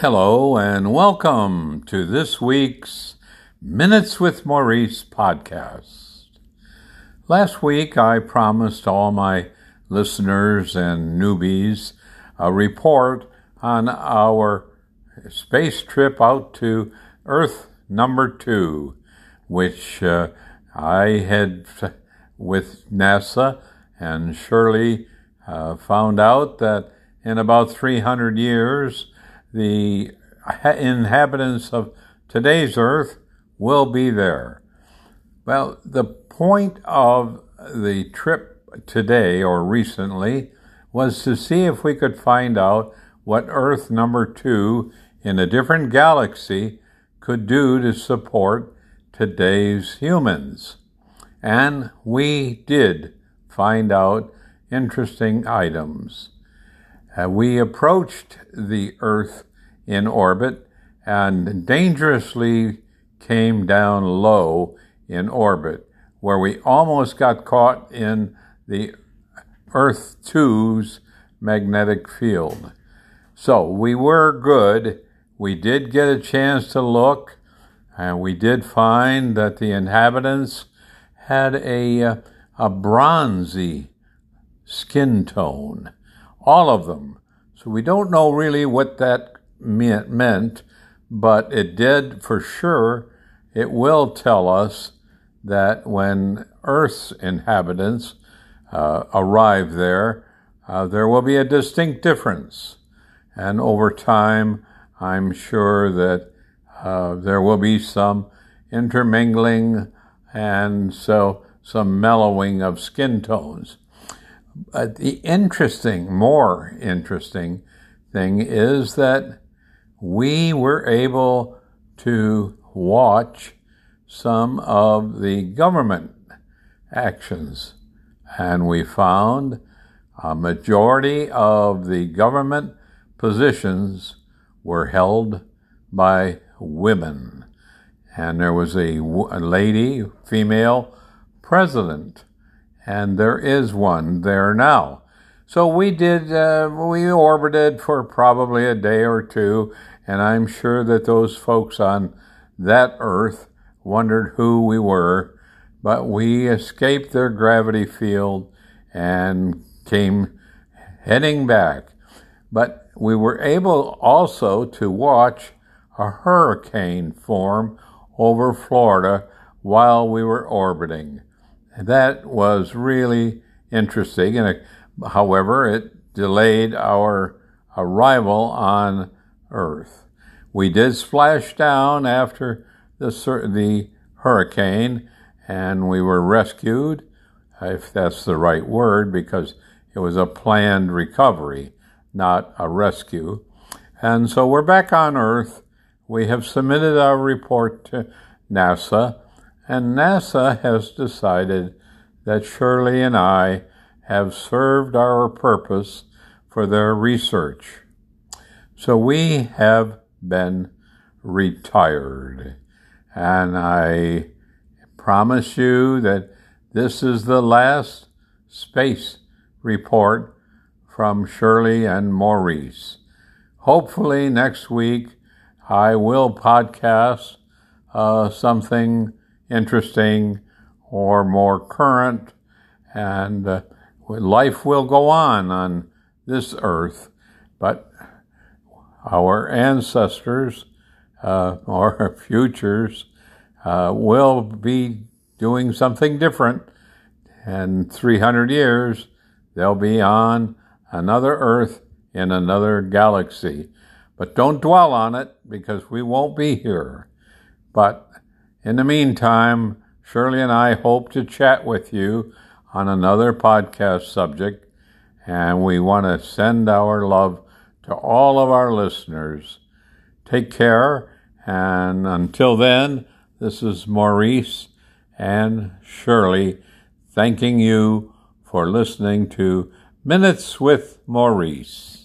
Hello, and welcome to this week's Minutes with Maurice podcast. Last week, I promised all my listeners and newbies a report on our space trip out to Earth number two, which uh, I had with NASA and Shirley uh, found out that in about 300 years, the inhabitants of today's earth will be there. Well, the point of the trip today or recently was to see if we could find out what Earth number two in a different galaxy could do to support today's humans. And we did find out interesting items. Uh, we approached the Earth in orbit and dangerously came down low in orbit, where we almost got caught in the Earth 2's magnetic field. So we were good. We did get a chance to look, and we did find that the inhabitants had a, a bronzy skin tone all of them. So we don't know really what that meant, but it did for sure. It will tell us that when Earth's inhabitants uh, arrive there, uh, there will be a distinct difference. And over time, I'm sure that uh, there will be some intermingling and so some mellowing of skin tones. But the interesting, more interesting thing is that we were able to watch some of the government actions, and we found a majority of the government positions were held by women. And there was a, a lady, female president and there is one there now. So we did, uh, we orbited for probably a day or two, and I'm sure that those folks on that Earth wondered who we were, but we escaped their gravity field and came heading back. But we were able also to watch a hurricane form over Florida while we were orbiting. That was really interesting. And however, it delayed our arrival on Earth. We did splash down after the, the hurricane and we were rescued, if that's the right word, because it was a planned recovery, not a rescue. And so we're back on Earth. We have submitted our report to NASA, and NASA has decided that Shirley and I have served our purpose for their research. So we have been retired. And I promise you that this is the last space report from Shirley and Maurice. Hopefully, next week I will podcast uh, something interesting or more current, and uh, life will go on on this earth, but our ancestors uh, or futures uh, will be doing something different. And 300 years, they'll be on another Earth in another galaxy. But don't dwell on it because we won't be here. But in the meantime, Shirley and I hope to chat with you on another podcast subject, and we want to send our love to all of our listeners. Take care, and until then, this is Maurice and Shirley thanking you for listening to Minutes with Maurice.